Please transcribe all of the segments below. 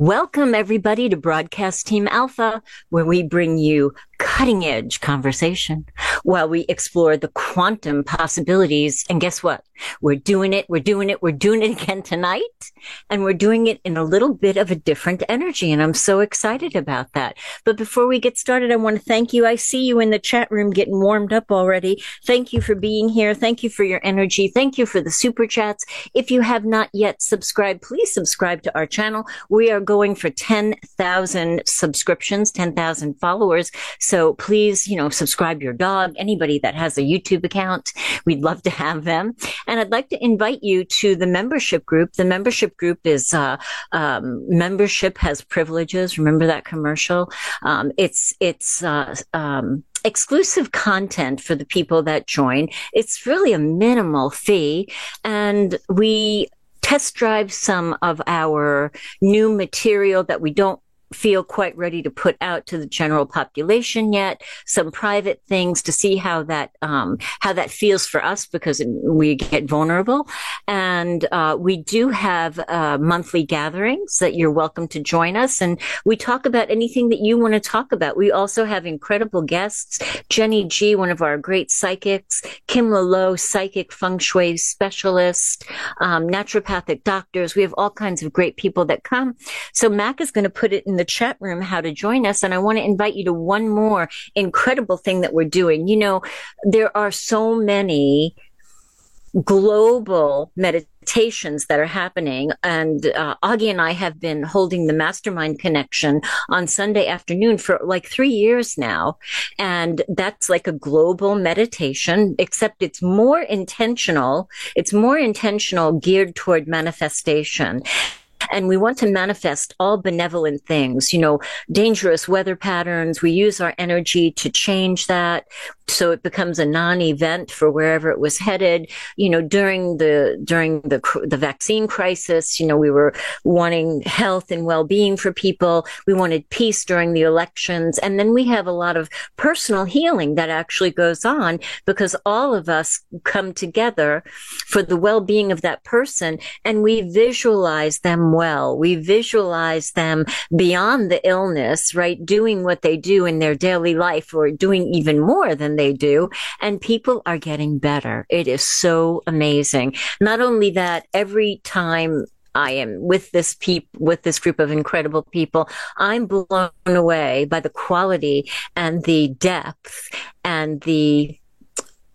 Welcome everybody to Broadcast Team Alpha, where we bring you cutting edge conversation while we explore the quantum possibilities. And guess what? We're doing it. We're doing it. We're doing it again tonight. And we're doing it in a little bit of a different energy. And I'm so excited about that. But before we get started, I want to thank you. I see you in the chat room getting warmed up already. Thank you for being here. Thank you for your energy. Thank you for the super chats. If you have not yet subscribed, please subscribe to our channel. We are going for 10,000 subscriptions, 10,000 followers. Please, you know, subscribe your dog, anybody that has a YouTube account. We'd love to have them. And I'd like to invite you to the membership group. The membership group is, uh, um, membership has privileges. Remember that commercial? Um, it's, it's, uh, um, exclusive content for the people that join. It's really a minimal fee and we test drive some of our new material that we don't feel quite ready to put out to the general population yet. Some private things to see how that um, how that feels for us because we get vulnerable. And uh, we do have uh, monthly gatherings that you're welcome to join us, and we talk about anything that you want to talk about. We also have incredible guests: Jenny G, one of our great psychics, Kim Lalo, psychic feng shui specialist, um, naturopathic doctors. We have all kinds of great people that come. So Mac is going to put it in the chat room how to join us. And I want to invite you to one more incredible thing that we're doing. You know, there are so many global meditations that are happening. And uh, Augie and I have been holding the mastermind connection on Sunday afternoon for like three years now. And that's like a global meditation, except it's more intentional. It's more intentional geared toward manifestation and we want to manifest all benevolent things, you know, dangerous weather patterns. We use our energy to change that so it becomes a non-event for wherever it was headed. You know, during the during the the vaccine crisis, you know, we were wanting health and well-being for people. We wanted peace during the elections, and then we have a lot of personal healing that actually goes on because all of us come together for the well-being of that person, and we visualize them well. We visualize them beyond the illness, right? Doing what they do in their daily life or doing even more than they do. And people are getting better. It is so amazing. Not only that, every time I am with this peep, with this group of incredible people. I'm blown away by the quality and the depth and the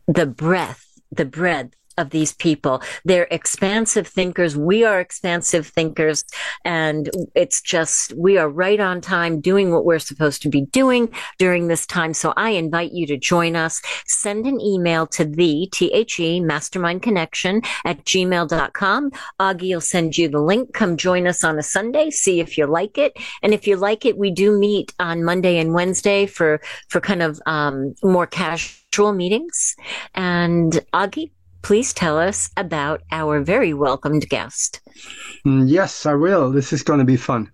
the breadth, the breadth of these people. They're expansive thinkers. We are expansive thinkers. And it's just, we are right on time doing what we're supposed to be doing during this time. So I invite you to join us. Send an email to the T-H-E mastermind connection at gmail.com. Augie will send you the link. Come join us on a Sunday. See if you like it. And if you like it, we do meet on Monday and Wednesday for, for kind of, um, more casual meetings. And Augie, please tell us about our very welcomed guest. Mm, yes, I will. This is going to be fun.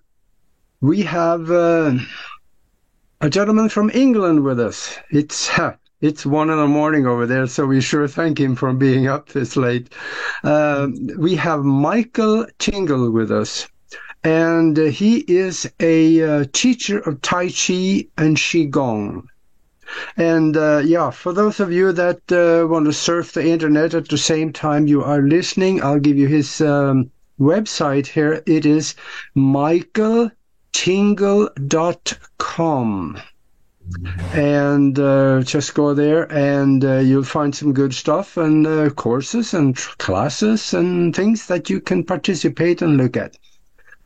We have uh, a gentleman from England with us. It's it's one in the morning over there, so we sure thank him for being up this late. Uh, we have Michael Tingle with us, and he is a uh, teacher of Tai Chi and Qigong. And uh, yeah, for those of you that uh, want to surf the internet at the same time you are listening, I'll give you his um, website here. It is michaeltingle.com. And uh, just go there and uh, you'll find some good stuff and uh, courses and classes and things that you can participate and look at.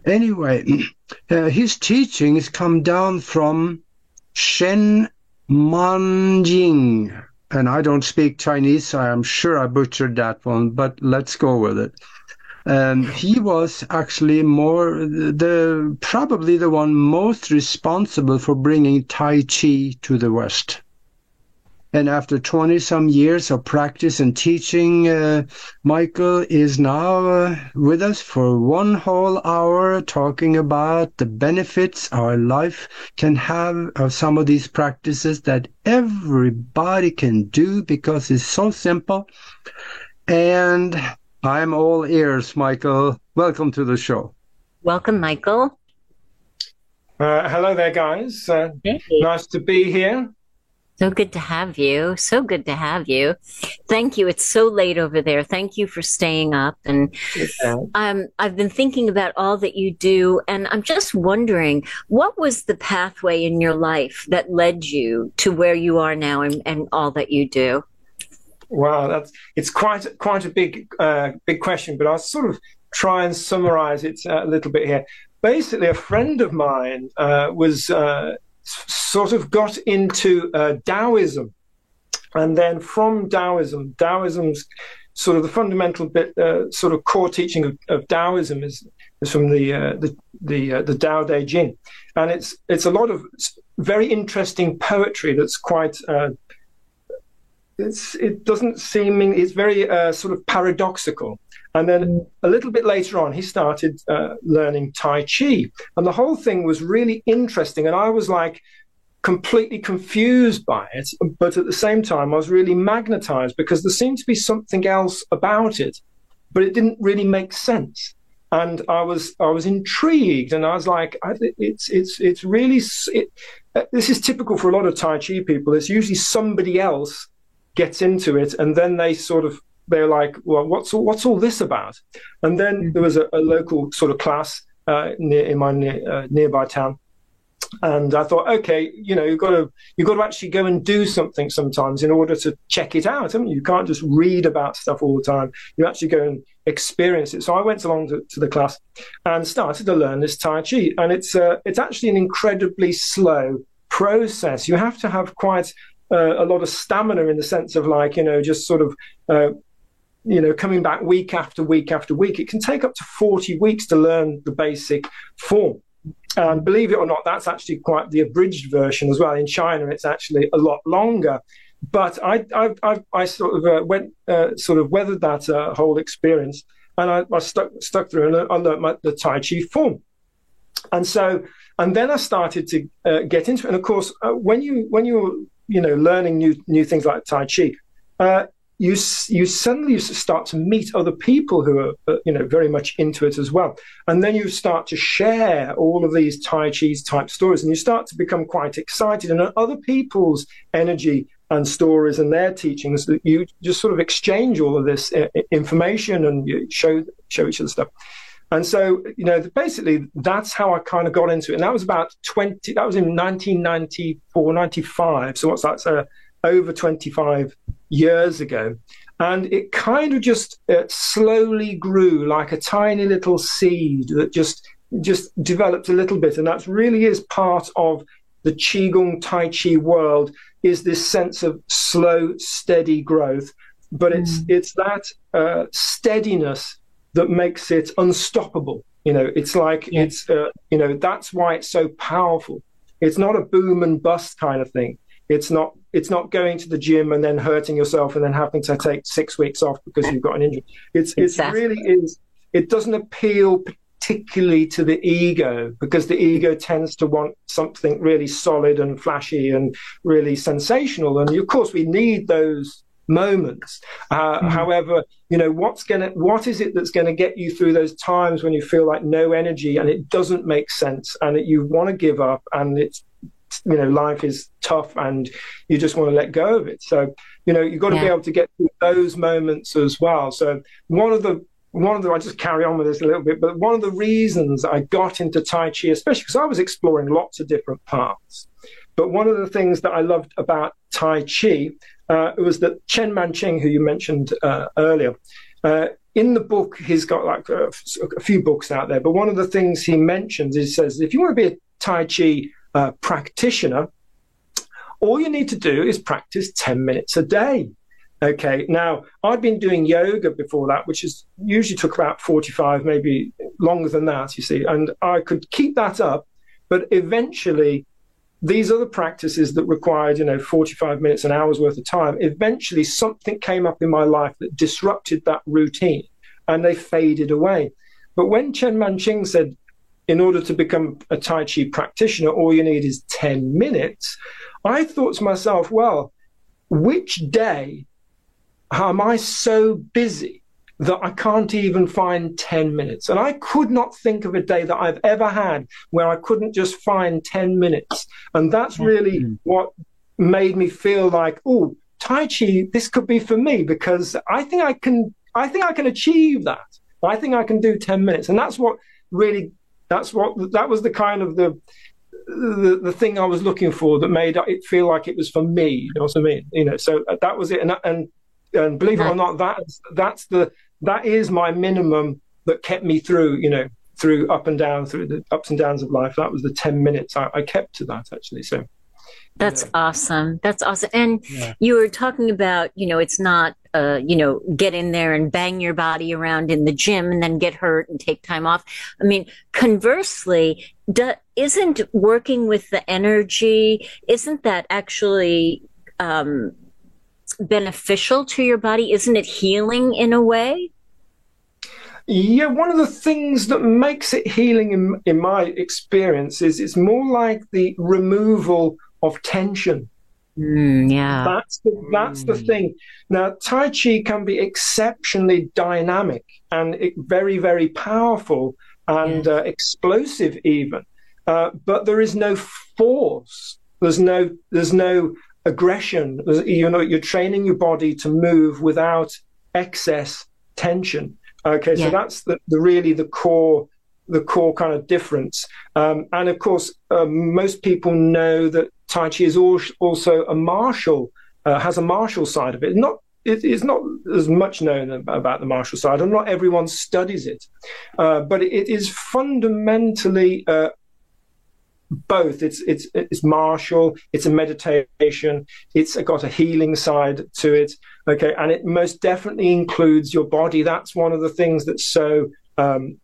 Anyway, uh, his teachings come down from Shen Manjing. And I don't speak Chinese, so I'm sure I butchered that one, but let's go with it. And he was actually more the probably the one most responsible for bringing Tai Chi to the West. And after 20 some years of practice and teaching, uh, Michael is now uh, with us for one whole hour talking about the benefits our life can have of some of these practices that everybody can do because it's so simple. And I'm all ears, Michael. Welcome to the show. Welcome, Michael. Uh, hello there, guys. Uh. Nice to be here. So good to have you. So good to have you. Thank you. It's so late over there. Thank you for staying up. And um, I've been thinking about all that you do, and I'm just wondering what was the pathway in your life that led you to where you are now and, and all that you do? Wow, that's it's quite quite a big uh, big question, but I'll sort of try and summarize it a little bit here. Basically, a friend of mine uh, was uh, sort of got into uh, Taoism. And then from Taoism, Taoism's sort of the fundamental bit, uh, sort of core teaching of, Taoism is, is from the uh, the the, uh, the Tao Te Ching, and it's it's a lot of very interesting poetry that's quite. Uh, it's it doesn't seem it's very uh, sort of paradoxical, and then a little bit later on, he started uh, learning Tai Chi. And the whole thing was really interesting. And I was like completely confused by it. But at the same time, I was really magnetized because there seemed to be something else about it, but it didn't really make sense. And I was I was intrigued, and I was like, it's it's it's really it, uh, this is typical for a lot of Tai Chi people. It's usually somebody else gets into it, and then they sort of they're like, well, what's all, what's all this about? And then mm-hmm. there was a, a local sort of class uh, near in my near, uh, nearby town, and I thought, okay, you know, you've got to you've got to actually go and do something sometimes in order to check it out. I mean, you can't just read about stuff all the time. You actually go and experience it. So I went along to, to the class and started to learn this Tai Chi, and it's uh, it's actually an incredibly slow process. You have to have quite uh, a lot of stamina in the sense of like you know just sort of uh, you know, coming back week after week after week. It can take up to 40 weeks to learn the basic form. And believe it or not, that's actually quite the abridged version as well. In China, it's actually a lot longer. But I, I, I, I sort of uh, went, uh, sort of weathered that uh, whole experience, and I, I, stuck stuck through, and I learned my, the Tai Chi form. And so, and then I started to uh, get into it. And of course, uh, when you when you're you know learning new new things like Tai Chi, uh, you you suddenly start to meet other people who are uh, you know very much into it as well, and then you start to share all of these Tai Chi's type stories, and you start to become quite excited, and other people's energy and stories and their teachings that you just sort of exchange all of this uh, information and you show show each other stuff. And so, you know, basically that's how I kind of got into it. And that was about 20, that was in 1994, 95. So what's that? So over 25 years ago. And it kind of just uh, slowly grew like a tiny little seed that just just developed a little bit. And that really is part of the Qigong Tai Chi world is this sense of slow, steady growth. But it's mm. it's that uh, steadiness that makes it unstoppable. You know, it's like yeah. it's uh, you know that's why it's so powerful. It's not a boom and bust kind of thing. It's not it's not going to the gym and then hurting yourself and then having to take six weeks off because you've got an injury. It's exactly. it really is. It doesn't appeal particularly to the ego because the ego tends to want something really solid and flashy and really sensational. And of course, we need those moments. Uh, mm-hmm. However, you know what's gonna what is it that's going to get you through those times when you feel like no energy and it doesn't make sense and that you want to give up and it's you know life is tough and you just want to let go of it so you know you've got to yeah. be able to get through those moments as well so one of the one of the I just carry on with this a little bit, but one of the reasons I got into Tai Chi, especially because I was exploring lots of different paths, but one of the things that I loved about Tai Chi uh, was that Chen Manqing, who you mentioned uh, earlier, uh, in the book he's got like a, a, few books out there, but one of the things he mentions is says if you want to be a Tai Chi uh, practitioner, all you need to do is practice 10 minutes a day. Okay, now I'd been doing yoga before that, which is usually took about 45, maybe longer than that, you see, and I could keep that up, but eventually these other practices that required, you know, 45 minutes, an hour's worth of time, eventually something came up in my life that disrupted that routine and they faded away. But when Chen Manqing said, in order to become a Tai Chi practitioner, all you need is 10 minutes. I thought to myself, well, which day am I so busy that I can't even find 10 minutes. And I could not think of a day that I've ever had where I couldn't just find 10 minutes. And that's really mm-hmm. what made me feel like, oh, Tai Chi, this could be for me because I think I can, I think I can achieve that. I think I can do 10 minutes. And that's what really, that's what, that was the kind of the, the, the thing I was looking for that made it feel like it was for me. You know what I mean? You know, so that was it. And, and, and believe it or not, that's, that's the, that is my minimum that kept me through, you know, through up and down, through the ups and downs of life. That was the 10 minutes. I, I kept to that actually. So that's yeah. awesome. That's awesome. And yeah. you were talking about, you know, it's not, uh, you know, get in there and bang your body around in the gym and then get hurt and take time off. I mean, conversely, do, isn't working with the energy, isn't that actually, um, beneficial to your body? Isn't it healing in a way? Yeah, one of the things that makes it healing in, in my experience is it's more like the removal of tension. Mm, yeah. That's the, that's mm. the thing. Now, Tai Chi can be exceptionally dynamic and it, very, very powerful and uh, explosive even. Uh, but there is no force. There's no, there's no aggression. There's, you know, you're training your body to move without excess tension. Okay. Yeah. So that's the, the really the core the core kind of difference. Um, and of course, uh, most people know that Tai Chi is also a martial, uh, has a martial side of it. Not it is not as much known about the martial side, and not everyone studies it. Uh, but it is fundamentally uh, both. It's it's it's martial. It's a meditation. It's got a healing side to it. Okay, and it most definitely includes your body. That's one of the things that's so um,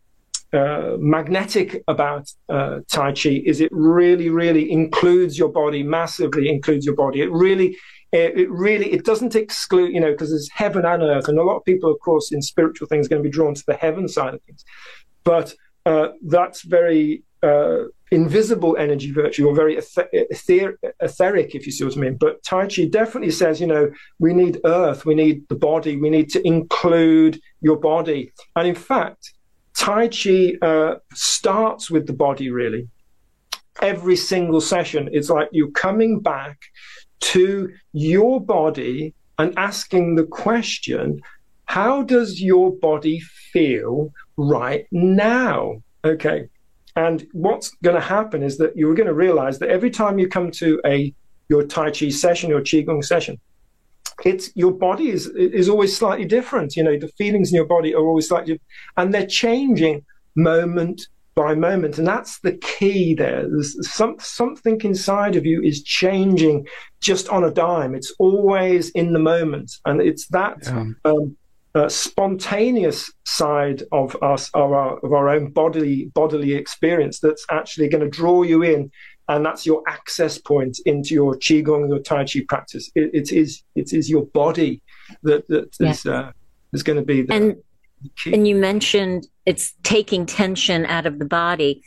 uh, magnetic about uh, Tai Chi is it really, really includes your body, massively includes your body. It really, it, it really, it doesn't exclude, you know, because there's heaven and earth, and a lot of people, of course, in spiritual things, going to be drawn to the heaven side of things. But uh, that's very uh, invisible energy virtue, or very ether- etheric, if you see what I mean. But Tai Chi definitely says, you know, we need earth, we need the body, we need to include your body, and in fact Tai Chi uh, starts with the body, really. Every single session, it's like you're coming back to your body and asking the question how does your body feel right now? Okay. And what's going to happen is that you're going to realize that every time you come to a your Tai Chi session, your Qigong session, it's your body is is always slightly different. You know, the feelings in your body are always slightly, and they're changing moment by moment, and that's the key. There, there's some something inside of you is changing just on a dime. It's always in the moment, and it's that. Yeah. Um, uh, spontaneous side of us, of our, of our own bodily bodily experience, that's actually going to draw you in and that's your access point into your qigong, your tai chi practice. it, it is it is your body that that is, uh, is going to be the, and the and you mentioned it's taking tension out of the body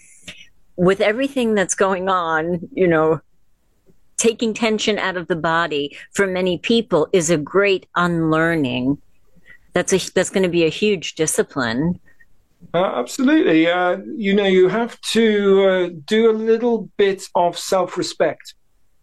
with everything that's going on. You know, taking tension out of the body for many people is a great unlearning. That's a that's going to be a huge discipline. Uh, absolutely. Uh, you know, you have to uh, do a little bit of self respect.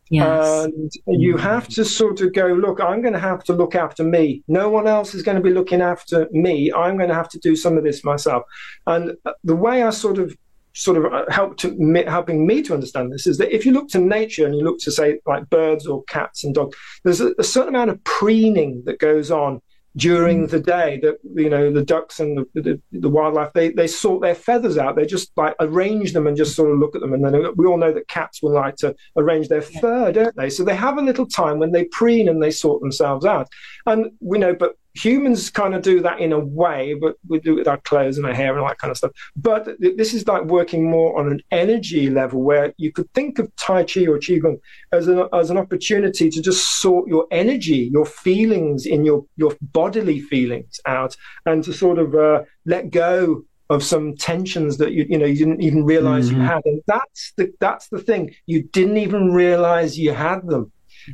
Yes. And you have to sort of go, look, I'm going to have to look after me. No one else is going to be looking after me. I'm going to have to do some of this myself. And uh, the way I sort of sort of uh, help to me, helping me to understand this is that if you look to nature and you look to say like birds or cats and dogs, there's a, a certain amount of preening that goes on during mm. the day that you know the ducks and the, the, the, wildlife they they sort their feathers out. They just like arrange them and just sort of look at them. And then we all know that cats will like to arrange their fur don't they? So they have a little time when they preen and they sort themselves out. And we know but humans kind of do that in a way, but we do it with our clothes and our hair and all that kind of stuff. But this is like working more on an energy level where you could think of Tai Chi or Qigong as an, as an opportunity to just sort your energy, your feelings in your, your bodily feelings out and to sort of uh, let go of some tensions that you you know you didn't even realize mm-hmm. you had and that's the that's the thing you didn't even realize you had them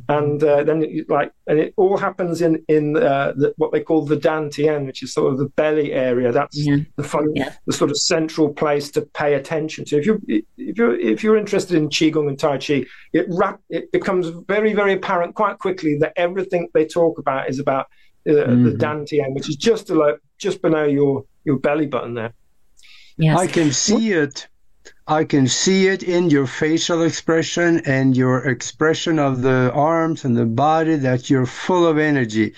and uh, then it, like and it all happens in in uh, the, what they call the dantian, which is sort of the belly area. That's yeah. the fun, yeah. the sort of central place to pay attention to. If you if you're if you're interested in qigong and tai chi, it rap, it becomes very very apparent quite quickly that everything they talk about is about uh, mm-hmm. the dantian, which is just below just below your your belly button there. Yes. I can see it I can see it in your facial expression and your expression of the arms and the body that you're full of energy.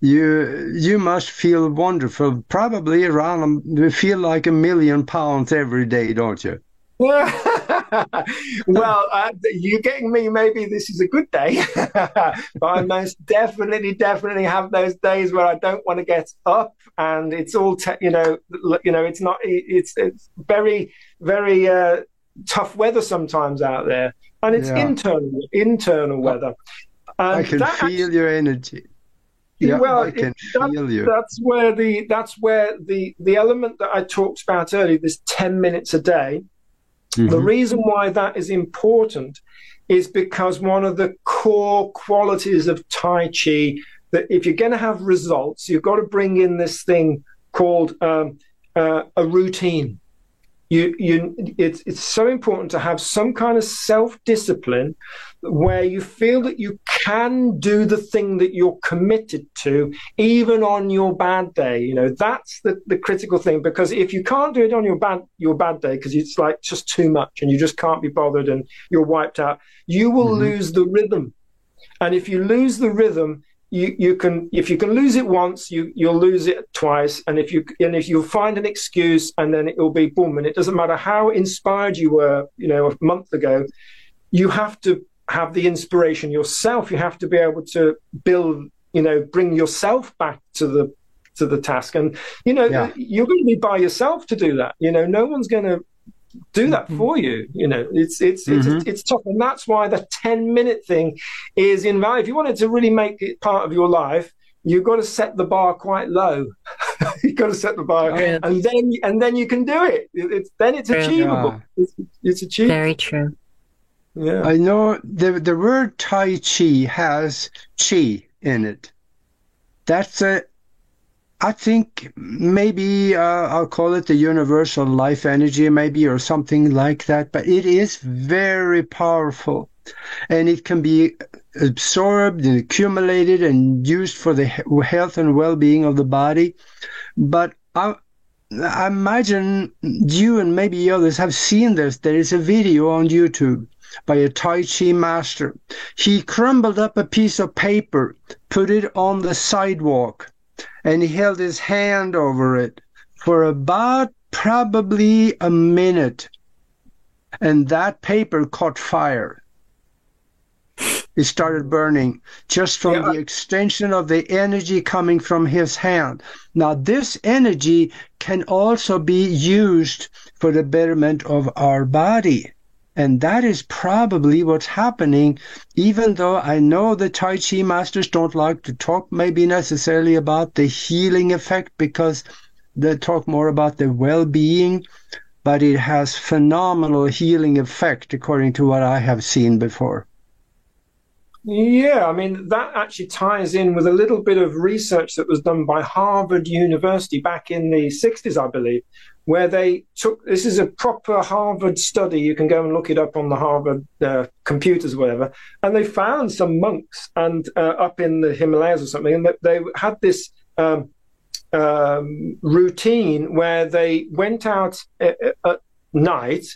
You you must feel wonderful. Probably around you feel like a million pounds every day, don't you? well, uh, you're getting me. Maybe this is a good day, but I most definitely, definitely have those days where I don't want to get up, and it's all, te- you know, you know, it's not, it's, it's very, very uh, tough weather sometimes out there, and it's yeah. internal, internal weather. And I can feel actually, your energy. Yeah, well, I can it, feel that, you. That's where the that's where the the element that I talked about earlier, this ten minutes a day Mm-hmm. The reason why that is important is because one of the core qualities of Tai Chi that if you're going to have results, you've got to bring in this thing called um, uh, a routine you you it's it's so important to have some kind of self discipline where you feel that you can do the thing that you're committed to even on your bad day. You know that's the, the critical thing because if you can't do it on your bad your bad day because it's like just too much and you just can't be bothered and you're wiped out you will mm-hmm. lose the rhythm. And if you lose the rhythm you, you can if you can lose it once you you'll lose it twice. And if you and if you find an excuse and then it will be boom. And it doesn't matter how inspired you were you know a month ago you have to have the inspiration yourself you have to be able to build you know bring yourself back to the to the task and you know yeah. you're going to be by yourself to do that you know no one's going to do that mm-hmm. for you. You know, it's it's mm-hmm. it's, it's tough, and that's why the ten minute thing is invaluable. If you wanted to really make it part of your life, you've got to set the bar quite low. you've got to set the bar, oh, yeah. and then and then you can do it. It's then it's achievable. Yeah. It's, it's achievable. Very true. Yeah, I know the the word Tai Chi has chi in it. That's a I think maybe uh, I'll call it the universal life energy, maybe, or something like that. But it is very powerful and it can be absorbed and accumulated and used for the health and well being of the body. But I, I imagine you and maybe others have seen this. There is a video on YouTube by a Tai Chi master. He crumbled up a piece of paper, put it on the sidewalk and he held his hand over it for about probably a minute. And that paper caught fire. It started burning just from yeah. the extension of the energy coming from his hand. Now, this energy can also be used for the betterment of our body. And that is probably what's happening, even though I know the Tai Chi masters don't like to talk maybe necessarily about the healing effect because they talk more about the well being, but it has phenomenal healing effect according to what I have seen before. Yeah, I mean, that actually ties in with a little bit of research that was done by Harvard University back in the 60s, I believe, where they took this is a proper Harvard study. You can go and look it up on the Harvard uh, computers whatever. And they found some monks and uh, up in the Himalayas or something, and they had this um, um, routine where they went out at, uh, uh, at night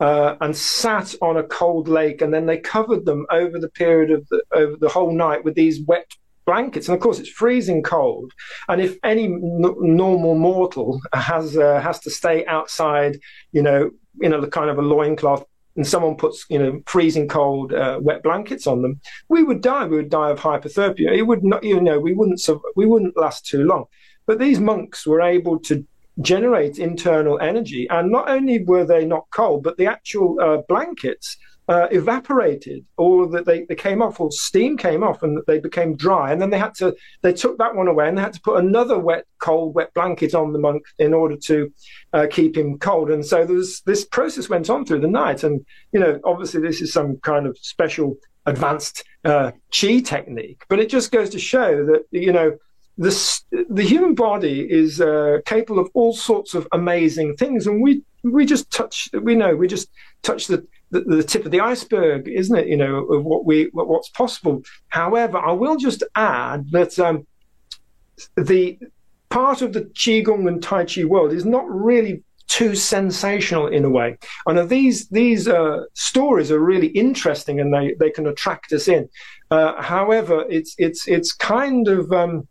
uh, and sat on a cold lake, and then they covered them over the period of the, over the whole night with these wet blankets. And of course, it's freezing cold. And if any n- normal mortal has uh, has to stay outside, you know, in a kind of a loincloth and someone puts you know freezing cold uh, wet blankets on them, we would die. We would die of hypothermia. It would not, you know, we wouldn't we wouldn't last too long. But these monks were able to generate internal energy. And not only were they not cold, but the actual uh, blankets uh, evaporated. All of that they, they came off, or steam came off, and they became dry. And then they had to they took that one away, and they had to put another wet, cold, wet blanket on the monk in order to uh, keep him cold. And so there was, this process went on through the night. And you know, obviously, this is some kind of special advanced uh, chi technique, but it just goes to show that you know the the human body is uh, capable of all sorts of amazing things, and we we just touch we know we just touch the, the, the tip of the iceberg, isn't it? You know of what we what's possible. However, I will just add that um, the part of the qigong and tai chi world is not really too sensational in a way. And these these uh, stories are really interesting, and they, they can attract us in. Uh, however, it's it's it's kind of um,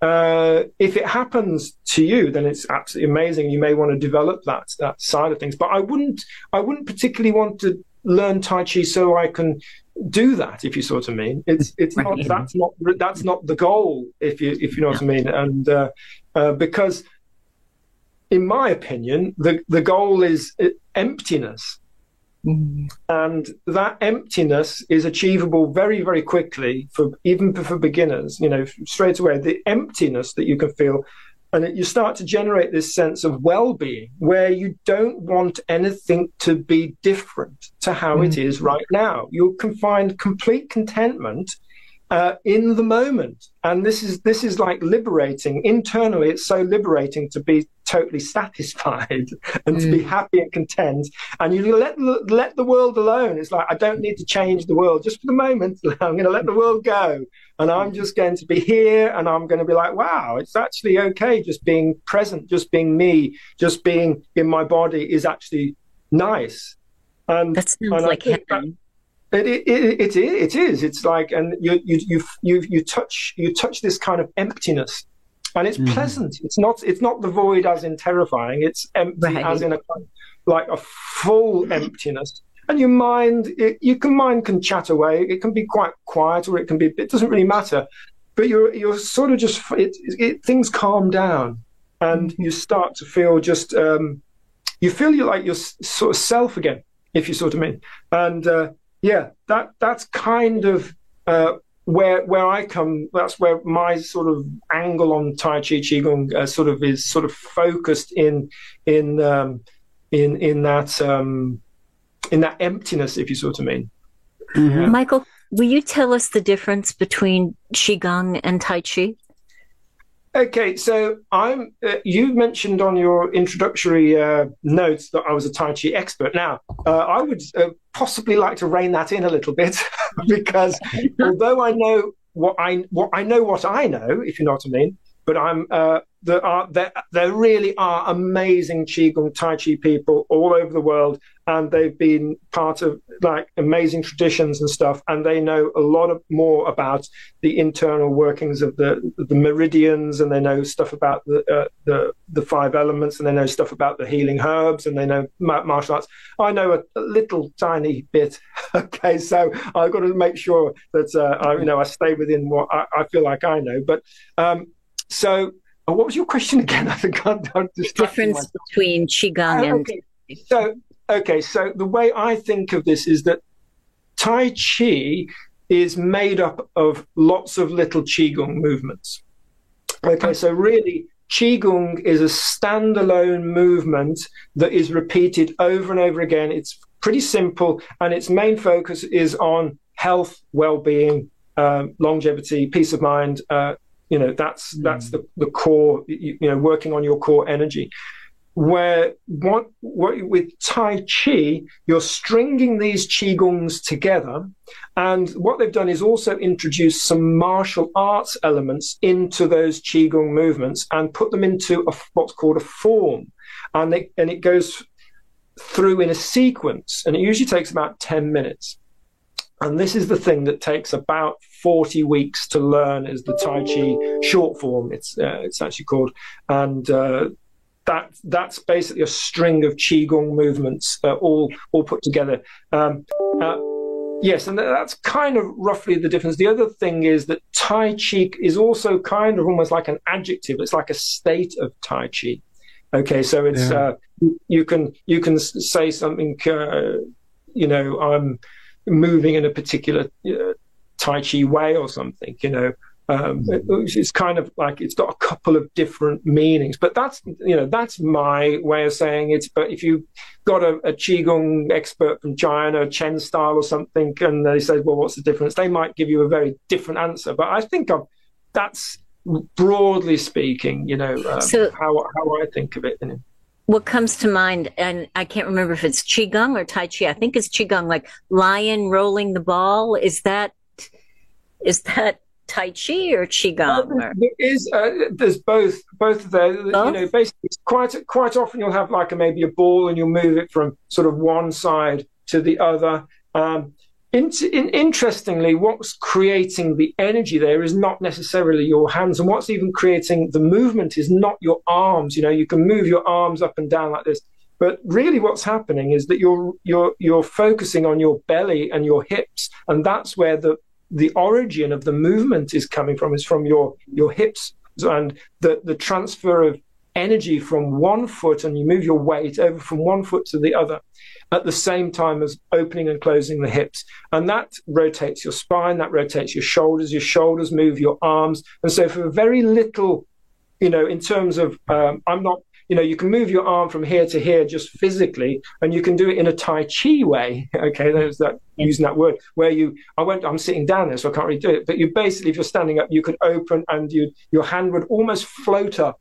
uh, if it happens to you, then it's absolutely amazing. You may want to develop that that side of things. But I wouldn't I wouldn't particularly want to learn Tai Chi so I can do that. If you sort of mean it's it's not that's not that's not the goal. If you if you know what I mean, and uh, uh, because in my opinion, the the goal is emptiness. Mm. And that emptiness is achievable very, very quickly for even for beginners. You know, straight away, the emptiness that you can feel, and it, you start to generate this sense of well-being where you don't want anything to be different to how mm. it is right now. You can find complete contentment uh, in the moment. And this is this is like liberating internally. It's so liberating to be totally satisfied and mm. to be mm. happy and content. And you let let the world alone. It's like I don't need to change the world just for the moment. I'm going to let the world go, and I'm just going to be here. And I'm going to be like, wow, it's actually okay. Just being present, just being me, just being in my body is actually nice. And that sounds and like heaven. It, it, it, it, it is. It's like, and you, you, you, you, you touch, you touch this kind of emptiness, and it's mm. pleasant. It's not, it's not the void as in terrifying. It's empty right. as in a like a full emptiness. And your mind, it, you can mind can chat away. It can be quite quiet, or it can be. It doesn't really matter. But you're, you're sort of just. It, it things calm down, and mm. you start to feel just. Um, you feel you like your sort of self again, if you sort of mean. And uh, yeah, that that's kind of uh, where where I come. That's where my sort of angle on Tai Chi Qigong uh, sort of is sort of focused in in um, in in that um, in that emptiness, if you sort of mean. Mm-hmm. Michael, will you tell us the difference between Qigong and Tai Chi? Okay, so I'm. Uh, you mentioned on your introductory uh, notes that I was a Tai Chi expert. Now, uh, I would uh, possibly like to rein that in a little bit because although I know what I what I know what I know, if you know what I mean, but I'm uh, there are there, there really are amazing qigong tai chi people all over the world and they've been part of like amazing traditions and stuff and they know a lot of, more about the internal workings of the the meridians and they know stuff about the uh, the the five elements and they know stuff about the healing herbs and they know martial arts. I know a, a little tiny bit okay so i've got to make sure that uh, I, you know i stay within what I, I feel like i know but um so Oh, what was your question again? I think I'm, I'm the difference myself. between qigong oh, okay. and so okay. So the way I think of this is that Tai Chi is made up of lots of little qigong movements. Okay, so really, qigong is a standalone movement that is repeated over and over again. It's pretty simple, and its main focus is on health, well-being, um, longevity, peace of mind, uh, you know, that's mm. that's the, the core. You, you, know, working on your core energy. Where what, what with Tai Chi, you're stringing these qigongs together, and what they've done is also introduce some martial arts elements into those qigong movements and put them into a, what's called a form, and it, and it goes through in a sequence, and it usually takes about ten minutes. And this is the thing that takes about 40 weeks to learn is the Tai Chi short form, it's, uh, it's actually called. And uh, that, that's basically a string of Qigong movements uh, all, all put together. Um, uh, yes, and that's kind of roughly the difference. The other thing is that Tai Chi is also kind of almost like an adjective, it's like a state of Tai Chi. Okay, so it's yeah. uh, you can you can say something. Uh, you know, I'm moving in a particular uh, Tai Chi way or something, you know, Um, it's kind of like it's got a couple of different meanings, but that's you know that's my way of saying it. But if you got a, a qigong expert from China, Chen style or something, and they say, well, what's the difference? They might give you a very different answer. But I think I've, that's broadly speaking, you know, um, so, how how I think of it. You know what comes to mind, and I can't remember if it's qigong or tai chi. I think it's qigong, like lion rolling the ball. Is that is that Tai Chi or Qigong? Well, there is, uh, there's both, both of those. Both? You know, basically, quite quite often you'll have like a, maybe a ball and you'll move it from sort of one side to the other. Um, in, in, interestingly, what's creating the energy there is not necessarily your hands, and what's even creating the movement is not your arms. You know, you can move your arms up and down like this, but really, what's happening is that you're you're you're focusing on your belly and your hips, and that's where the the origin of the movement is coming from is from your your hips. And the the transfer of energy from one foot and you move your weight over from one foot to the other at the same time as opening and closing the hips. And that rotates your spine that rotates your shoulders your shoulders move your arms. And so for very little you know in terms of um, i'm not you know, you can move your arm from here to here just physically, and you can do it in a Tai Chi way. Okay, there's that using that word where you. I went. I'm sitting down there, so I can't really do it. But you basically, if you're standing up, you could open and you your hand would almost float up.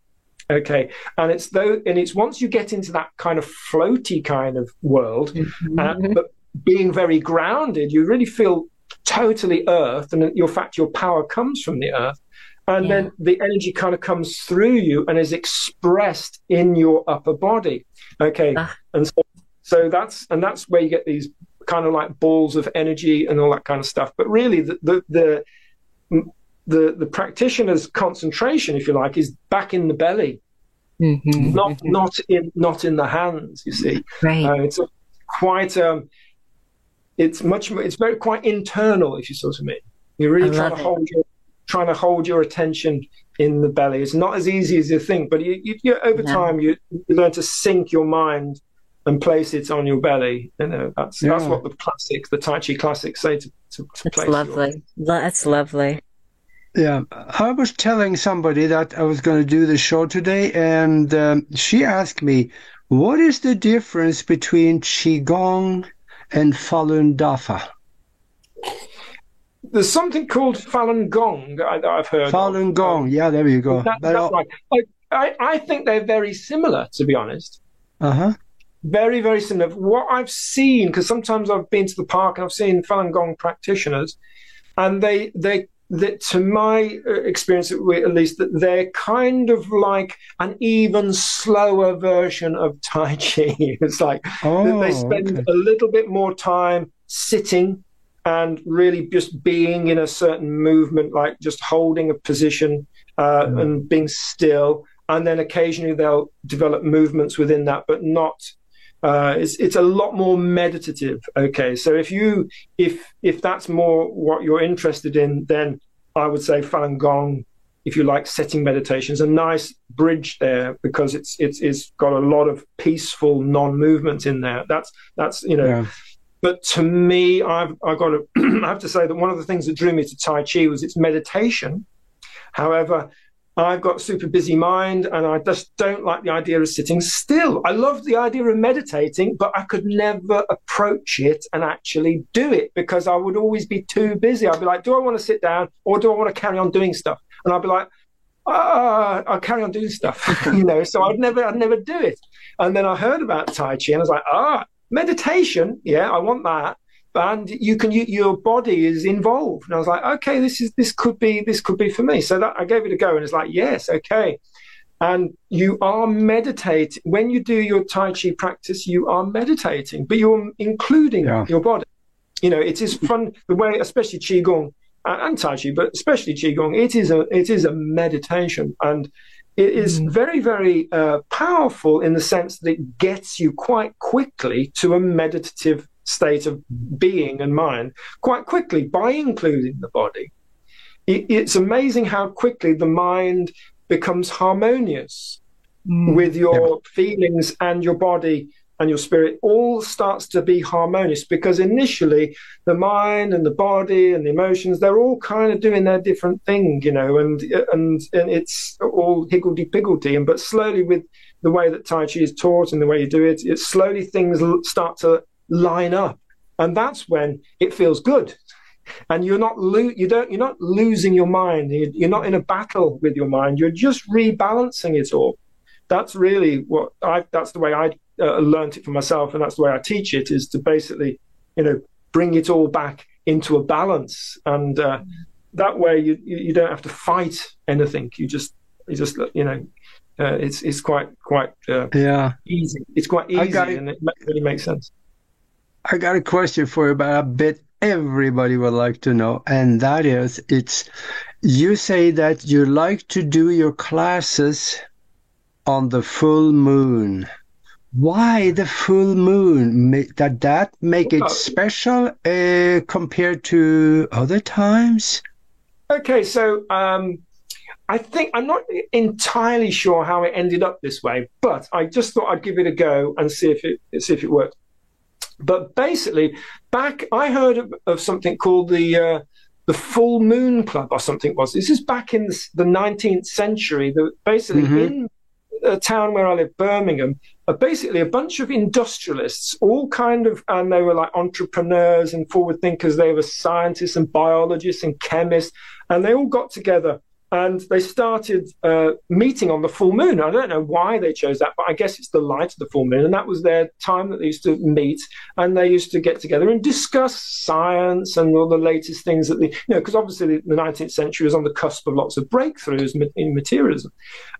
Okay, and it's though, and it's once you get into that kind of floaty kind of world, mm-hmm. uh, but being very grounded, you really feel totally earth, and in fact, your power comes from the earth and yeah. then the energy kind of comes through you and is expressed in your upper body okay ah. and so, so that's and that's where you get these kind of like balls of energy and all that kind of stuff but really the the the the, the practitioner's concentration if you like is back in the belly mm-hmm. not mm-hmm. not in not in the hands you see right uh, it's a, quite um it's much it's very quite internal if you sort of mean you're really trying to hold your trying to hold your attention in the belly. It's not as easy as you think, but you, you, you over yeah. time you, you, learn to sink your mind and place it on your belly. You know, that's yeah. that's what the classics, the Tai Chi classics, say to, to, to place. Lovely. Your... That's lovely. Yeah, I was telling somebody that I was going to do the show today, and um, she asked me, "What is the difference between qigong and Falun Dafa?" There's something called Falun Gong that, I, have heard. Falun of. Gong, yeah, there you go. That, that's right. I, I, I, think they're very similar, to be honest. Uh huh. Very, very similar. What I've seen, because sometimes I've been to the park and I've seen Falun Gong practitioners, and they they that to my uh, experience at least that they're kind of like an even slower version of tai chi it's like oh, they spend okay. a little bit more time sitting and really just being in a certain movement, like just holding a position uh, mm-hmm. and being still. And then occasionally they'll develop movements within that, but not. Uh, it's it's a lot more meditative. Okay, so if you if if that's more what you're interested in, then I would say Falun Gong. If you like setting meditations, a nice bridge there because it's it's it's got a lot of peaceful non-movement in there. That's that's you know. Yeah but to me, I've, I've got to, I have to say that one of the things that drew me to Tai Chi was its meditation. However, I've got a super busy mind and I just don't like the idea of sitting still. I love the idea of meditating, but I could never approach it and actually do it because I would always be too busy. I'd be like, do I want to sit down or do I want to carry on doing stuff? And I'd be like, ah, I'll carry on doing stuff, you know, so I'd never, I'd never do it. And then I heard about Tai Chi and I was like, ah, meditation, yeah, I want that. And you can, you, your body is involved. And I was like, okay, this is, this could be, this could be for me. So that I gave it a go and it's like, yes, okay. And you are meditating. When you do your Tai Chi practice, you are meditating, but you're including yeah. your body. You know, it is fun, the way, especially Qigong and Tai Chi, but especially Qigong, it is a, it is a meditation. And it is mm. very, very uh, powerful in the sense that it gets you quite quickly to a meditative state of being and mind quite quickly by including the body. It, it's amazing how quickly the mind becomes harmonious mm. with your yeah. feelings and your body and your spirit all starts to be harmonious because initially the mind and the body and the emotions they're all kind of doing their different thing you know and and, and it's all higgledy piggledy and but slowly with the way that tai chi is taught and the way you do it it slowly things start to line up and that's when it feels good. And you're not lo- you don't you're not losing your mind you're not in a battle with your mind you're just rebalancing it all. That's really what I that's the way I uh, learned it for myself, and that's the way I teach it is to basically, you know, bring it all back into a balance, and uh, that way you you don't have to fight anything. You just you just you know. Uh, it's it's quite quite uh, yeah easy. It's quite easy, and it really makes sense. I got a question for you about a bit everybody would like to know, and that is, it's you say that you like to do your classes on the full moon. Why the full moon? Did that make it special uh, compared to other times? Okay, so um, I think I'm not entirely sure how it ended up this way, but I just thought I'd give it a go and see if it see if it worked. But basically, back I heard of, of something called the uh, the Full Moon Club or something was. This is back in the, the 19th century. The, basically, mm-hmm. in a town where I live, Birmingham, Uh, basically a bunch of industrialists, all kind of, and they were like entrepreneurs and forward thinkers. They were scientists and biologists and chemists, and they all got together and they started uh, meeting on the full moon. I don't know why they chose that, but I guess it's the light of the full moon, and that was their time that they used to meet, and they used to get together and discuss science and all the latest things that the, you know, because obviously the 19th century was on the cusp of lots of breakthroughs in materialism,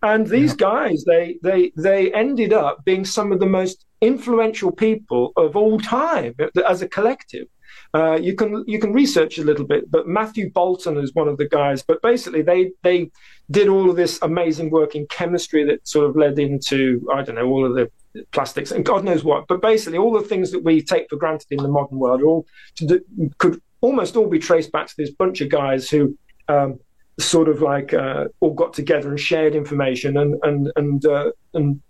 and these yeah. guys, they they they ended up being some of the most influential people of all time as a collective. Uh, you can you can research a little bit, but Matthew Boulton is one of the guys. But basically, they they did all of this amazing work in chemistry that sort of led into I don't know all of the plastics and God knows what. But basically, all the things that we take for granted in the modern world all do, could almost all be traced back to this bunch of guys who. Um, sort of like uh, all got together and shared information and and and uh, and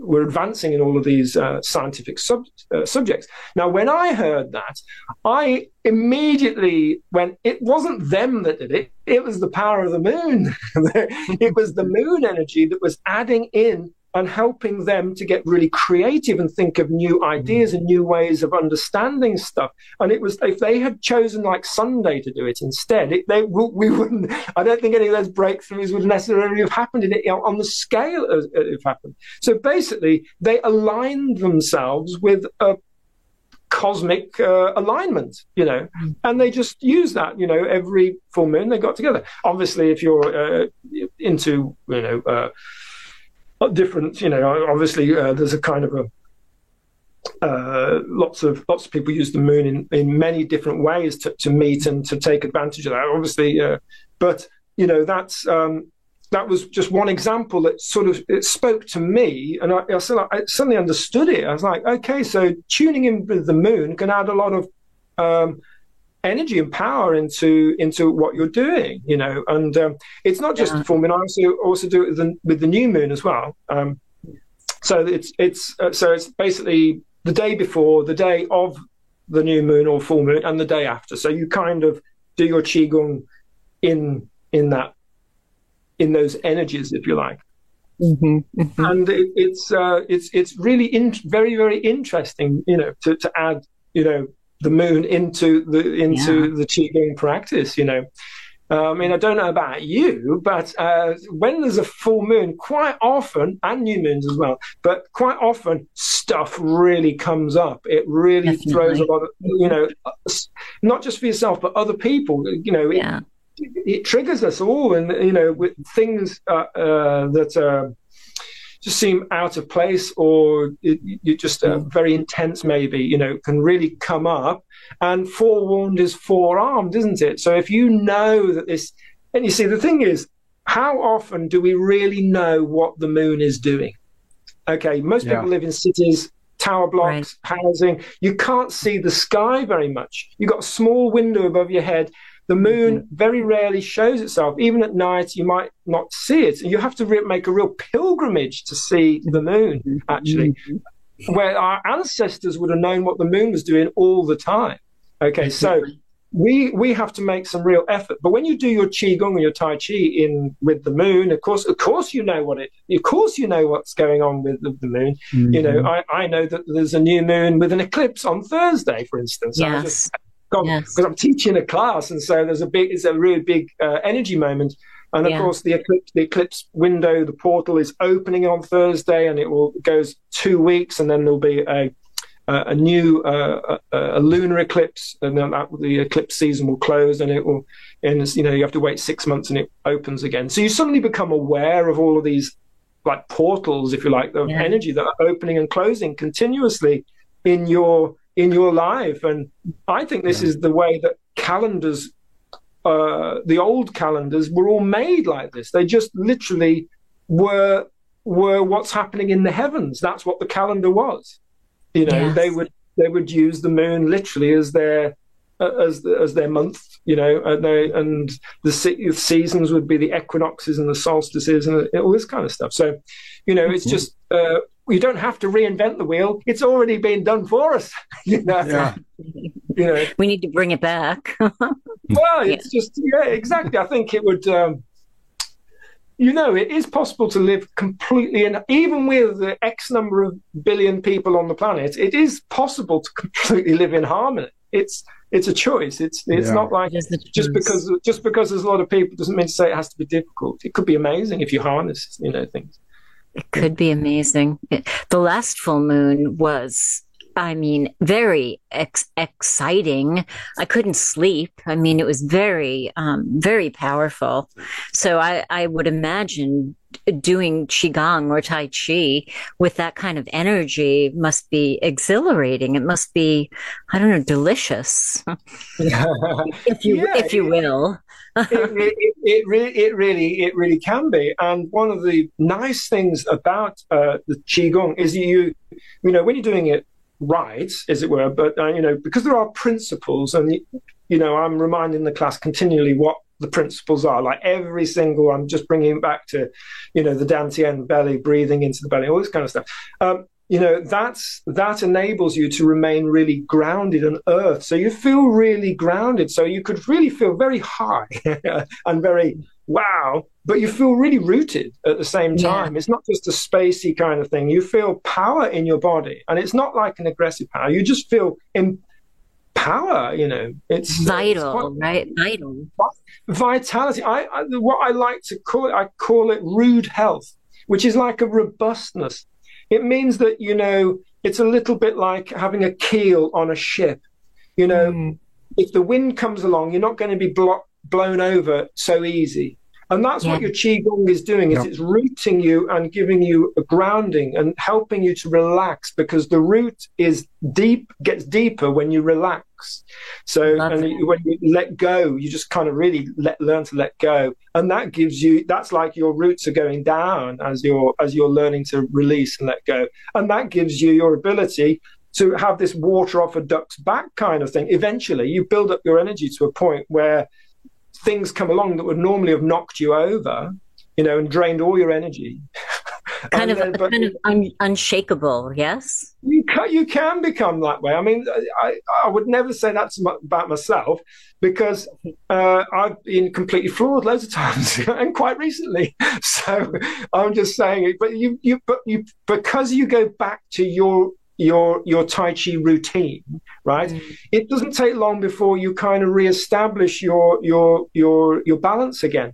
we're advancing in all of these uh, scientific sub, uh, subjects. Now, when I heard that, I immediately went, it wasn't them that did it, it was the power of the moon. it was the moon energy that was adding in and helping them to get really creative and think of new ideas and new ways of understanding stuff. And it was if they had chosen like Sunday to do it instead, it, they we wouldn't. I don't think any of those breakthroughs would necessarily have happened in it you know, on the scale as it happened. So basically, they aligned themselves with a cosmic uh, alignment, you know, mm. and they just use that, you know, every full moon they got together. Obviously, if you're uh, into, you know, uh, different, you know, obviously uh, there's a kind of a uh, lots of lots of people use the moon in, in many different ways to, to meet and to take advantage of that. Obviously, uh, but you know that's um, that was just one example that sort of it spoke to me, and I, I, suddenly understood it. I was like, okay, so tuning in with the moon can add a lot of um, energy and power into into what you're doing you know and um, it's not just yeah. the full moon i also also do it with the, with the new moon as well um, so it's it's uh, so it's basically the day before the day of the new moon or full moon and the day after so you kind of do your qigong in in that in those energies if you like mm-hmm, mm-hmm. and it, it's uh, it's it's really in, very very interesting you know to, to add you know the moon into the into yeah. the qigong practice. You know, uh, I mean, I don't know about you, but uh, when there's a full moon, quite often, and new moons as well, but quite often stuff really comes up. It really Definitely. throws a lot of, you know, not just for yourself, but other people. You know, yeah. it, it triggers us all, and you know, with things uh, uh that are just seem out of place or you just uh, very intense maybe you know can really come up. And forewarned is forearmed isn't it? So if you know that this and you see the thing is how often do we really know what the moon is doing? Okay most yeah. people live in cities tower blocks right. housing. You can't see the sky very much. You've got a small window above your head the moon mm-hmm. very rarely shows itself. Even at night, you might not see it. You have to re- make a real pilgrimage to see the moon, mm-hmm. actually. where our ancestors would have known what the moon was doing all the time. Okay, so we we have to make some real effort. But when you do your qigong or your tai chi in with the moon, of course, of course, you know what it. Of course, you know what's going on with the, the moon. Mm-hmm. You know, mm-hmm. I, I know that there's a new moon with an eclipse on Thursday, for instance. Yes. Because yes. I'm teaching a class, and so there's a big, it's a really big uh, energy moment. And of yeah. course, the eclipse, the eclipse window, the portal is opening on Thursday, and it will goes two weeks, and then there'll be a a new uh, a, a, lunar eclipse, and then that, the eclipse season will close, and it will, and you know you have to wait six months, and it opens again. So you suddenly become aware of all of these like portals, if you like, of yeah. energy that are opening and closing continuously in your in your life. And I think this is the way that calendars, uh, the old calendars, were all made like this. They just literally were were what's happening in the heavens. That's what the calendar was. You know, yes. they would they would use the moon literally as their uh, as as their month. You know, and they and the seasons would be the equinoxes and the solstices and all this kind of stuff. So, you know, it's mm-hmm. just uh, you don't have to reinvent the wheel; it's already been done for us. you know. Yeah. you know, we need to bring it back. well, it's yeah. just yeah, exactly. I think it would. Um, you know, it is possible to live completely in, even with the X number of billion people on the planet, it is possible to completely live in harmony. It's it's a choice. It's it's yeah. not like just because just because there's a lot of people doesn't mean to say it has to be difficult. It could be amazing if you harness, you know, things. It could be amazing. The last full moon was I mean, very ex- exciting. I couldn't sleep. I mean, it was very, um, very powerful. So I, I would imagine doing qigong or tai chi with that kind of energy must be exhilarating. It must be, I don't know, delicious, if you yeah, if you will. it, it, it, really, it really, it really can be. And one of the nice things about uh, the qigong is you, you know, when you're doing it right, as it were, but uh, you know, because there are principles, and you know, I'm reminding the class continually what the principles are. Like every single, I'm just bringing it back to, you know, the dantian belly, breathing into the belly, all this kind of stuff. Um, you know, that's that enables you to remain really grounded on earth. So you feel really grounded. So you could really feel very high and very wow, but you feel really rooted at the same time. Yeah. It's not just a spacey kind of thing. You feel power in your body, and it's not like an aggressive power. You just feel in power. You know, it's vital, it's right? Vital vitality. I, I what I like to call it, I call it rude health, which is like a robustness. It means that you know it's a little bit like having a keel on a ship. You know, mm. if the wind comes along, you're not going to be blocked blown over so easy. And that's yeah. what your qigong is doing. Is yeah. it's rooting you and giving you a grounding and helping you to relax because the root is deep, gets deeper when you relax. So and you, when you let go, you just kind of really let, learn to let go, and that gives you. That's like your roots are going down as you're as you're learning to release and let go, and that gives you your ability to have this water off a duck's back kind of thing. Eventually, you build up your energy to a point where things come along that would normally have knocked you over, you know, and drained all your energy. kind of, then, but, kind of un- unshakable, yes. You can, you can become that way. I mean, I, I would never say that about myself because uh, I've been completely floored loads of times and quite recently. So I'm just saying it. But you, you, but you, because you go back to your your your tai chi routine right mm. it doesn't take long before you kind of reestablish your your your your balance again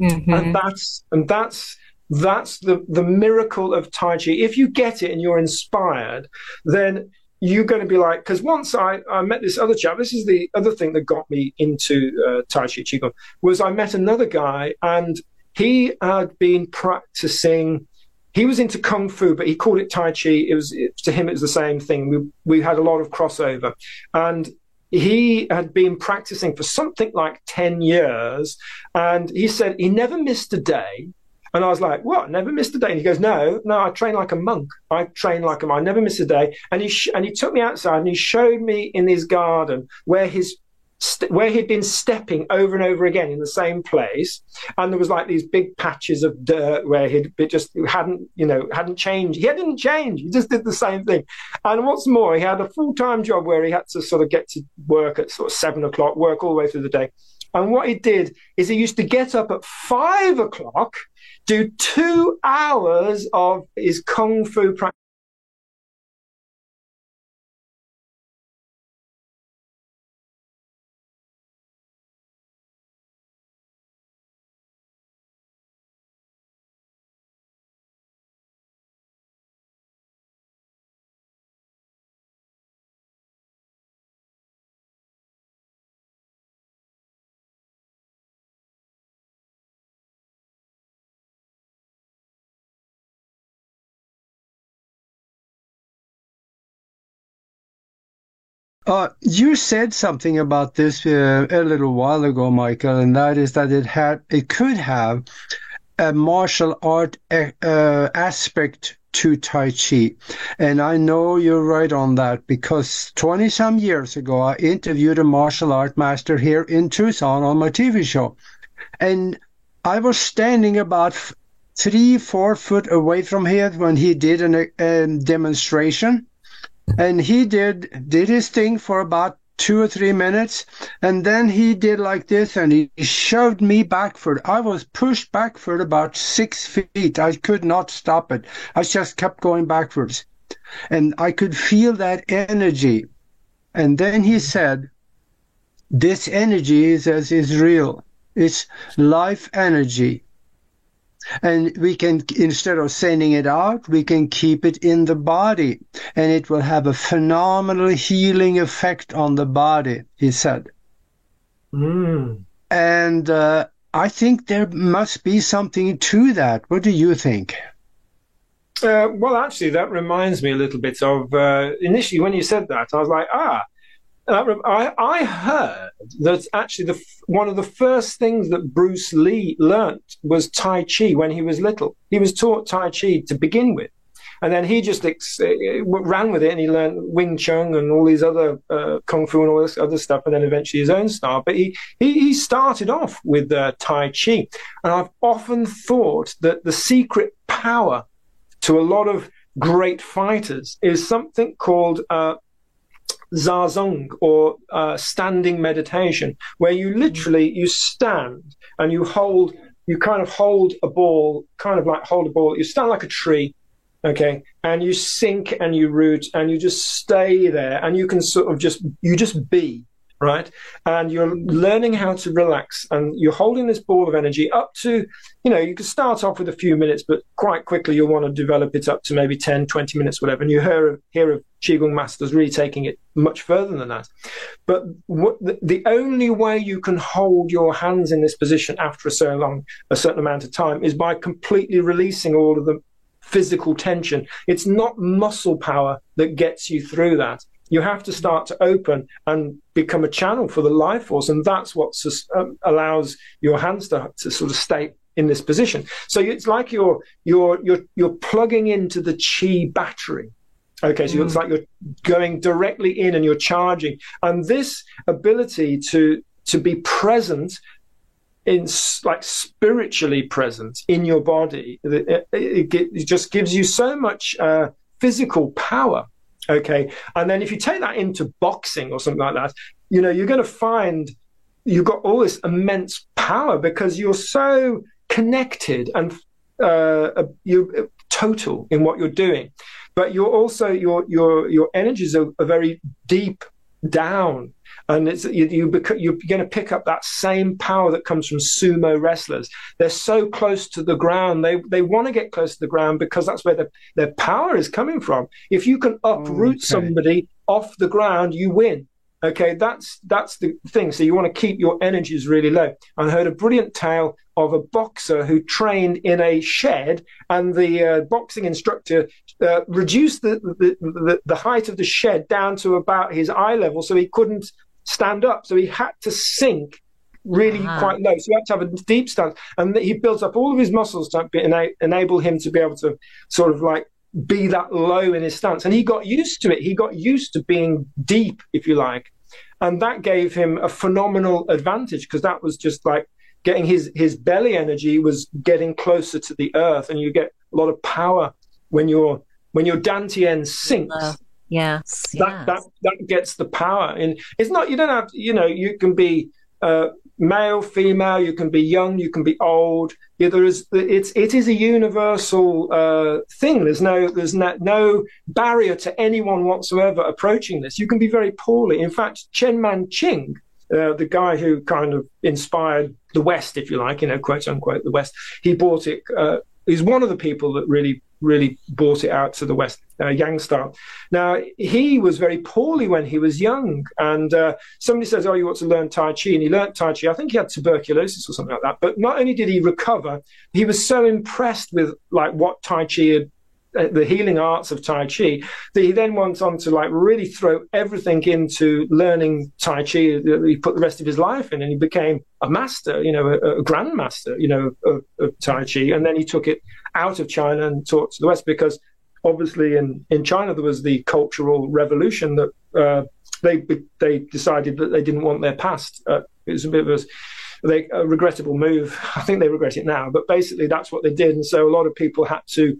mm-hmm. and that's and that's that's the the miracle of tai chi if you get it and you're inspired then you're going to be like because once I, I met this other chap this is the other thing that got me into uh, tai chi qigong was i met another guy and he had been practicing he was into kung fu, but he called it tai chi. It was it, to him, it was the same thing. We we had a lot of crossover, and he had been practicing for something like ten years, and he said he never missed a day. And I was like, "What? Never missed a day?" And he goes, "No, no, I train like a monk. I train like a monk. I never miss a day." And he sh- and he took me outside and he showed me in his garden where his st- where he'd been stepping over and over again in the same place, and there was like these big patches of dirt where he'd just hadn't, you know, hadn't changed. He didn't change. He just did the same thing. And what's more, he had a full time job where he had to sort of get to work at sort of seven o'clock, work all the way through the day. And what he did is he used to get up at five o'clock, do two hours of his kung fu practice Uh, you said something about this uh, a little while ago, Michael, and that is that it had it could have a martial art uh, aspect to Tai Chi. And I know you're right on that because 20 some years ago, I interviewed a martial art master here in Tucson on my TV show. And I was standing about three, four foot away from him when he did a um, demonstration and he did did his thing for about two or three minutes and then he did like this and he shoved me backward i was pushed backward about six feet. I could not stop it. I just kept going backwards. And i could feel that energy. And then he mm-hmm. said this energy is as is real. It's life energy and we can instead of sending it out we can keep it in the body. And it will have a phenomenal healing effect on the body he said. Mm. and uh, i think there must be something to that. What do you think? Uh, well, actually, that reminds me a little bit of uh, initially when you said that, I was like, ah, I, I heard that actually the one of the first things that Bruce Lee learnt was Tai Chi when he was little. He was taught Tai Chi to begin with, and then he just ex- uh, ran with it and he learned Wing Chun and all these other uh, kung fu and all this other stuff, and then eventually his own style. But he he, he started off with uh, Tai Chi, and I've often thought that the secret power to a lot of great fighters is something called uh, zazen or uh, standing meditation, where you literally you stand and you hold, you kind of hold a ball, kind of like hold a ball. You stand like a tree, okay, and you sink and you root and you just stay there, and you can sort of just you just be right? And you're learning how to relax and you're holding this ball of energy up to, you know, you can start off with a few minutes, but quite quickly you'll want to develop it up to maybe 10, 20 minutes, whatever. And you hear of, hear of Qigong masters really taking it much further than that. But what, the, the only way you can hold your hands in this position after a so long, a certain amount of time is by completely releasing all of the physical tension. It's not muscle power that gets you through that you have to start to open and become a channel for the life force. And that's what um, allows your hands to, to sort of stay in this position. So it's like you're, you're, you're, you're plugging into the chi battery. Okay, so mm. it's like you're going directly in and you're charging. And this ability to, to be present in like spiritually present in your body, it, it, it just gives you so much uh, physical power Okay. And then if you take that into boxing or something like that, you know, you're going to find you've got all this immense power because you're so connected and uh, you're total in what you're doing. But you're also, your, your, your energies are, are very deep down and it's you, you you're going to pick up that same power that comes from sumo wrestlers. They're so close to the ground. They they want to get close to the ground because that's where the, their power is coming from. If you can uproot okay. somebody off the ground, you win. Okay, that's that's the thing. So you want to keep your energies really low. I heard a brilliant tale of a boxer who trained in a shed, and the uh, boxing instructor uh, reduced the, the, the, the height of the shed down to about his eye level, so he couldn't stand up. So he had to sink really uh-huh. quite low. So he had to have a deep stance. And he built up all of his muscles to ena- enable him to be able to sort of like be that low in his stance. And he got used to it. He got used to being deep, if you like. and that gave him a phenomenal advantage because that was just like getting his his belly energy was getting closer to the earth, and you get a lot of power when your when your dantian sinks. Uh, yes, that, yes. that that gets the power, and it's not you don't have you know you can be. Uh, male, female, you can be young, you can be old. Yeah, there is it's it is a universal uh, thing. There's no there's no, no barrier to anyone whatsoever approaching this. You can be very poorly. In fact, Chen Manqing, uh, the guy who kind of inspired the West, if you like, you know, quote unquote, the West, he bought it. Uh, he's one of the people that really really brought it out to the West, uh, Yang style. Now, he was very poorly when he was young. And uh, somebody says, Oh, you want to learn Tai Chi? And he learned Tai Chi. I think he had tuberculosis or something like that. But not only did he recover, he was so impressed with like what Tai Chi had the healing arts of Tai Chi, that he then went on to like really throw everything into learning Tai Chi. He put the rest of his life in, and he became a master, you know, a, a grandmaster, you know, of, of, Tai Chi. And then he took it out of China and taught to the West because obviously in, in China there was the cultural revolution that uh, they they decided that they didn't want their past. Uh, it was a bit of a they, a regrettable move. I think they regret it now, but basically that's what they did. And so a lot of people had to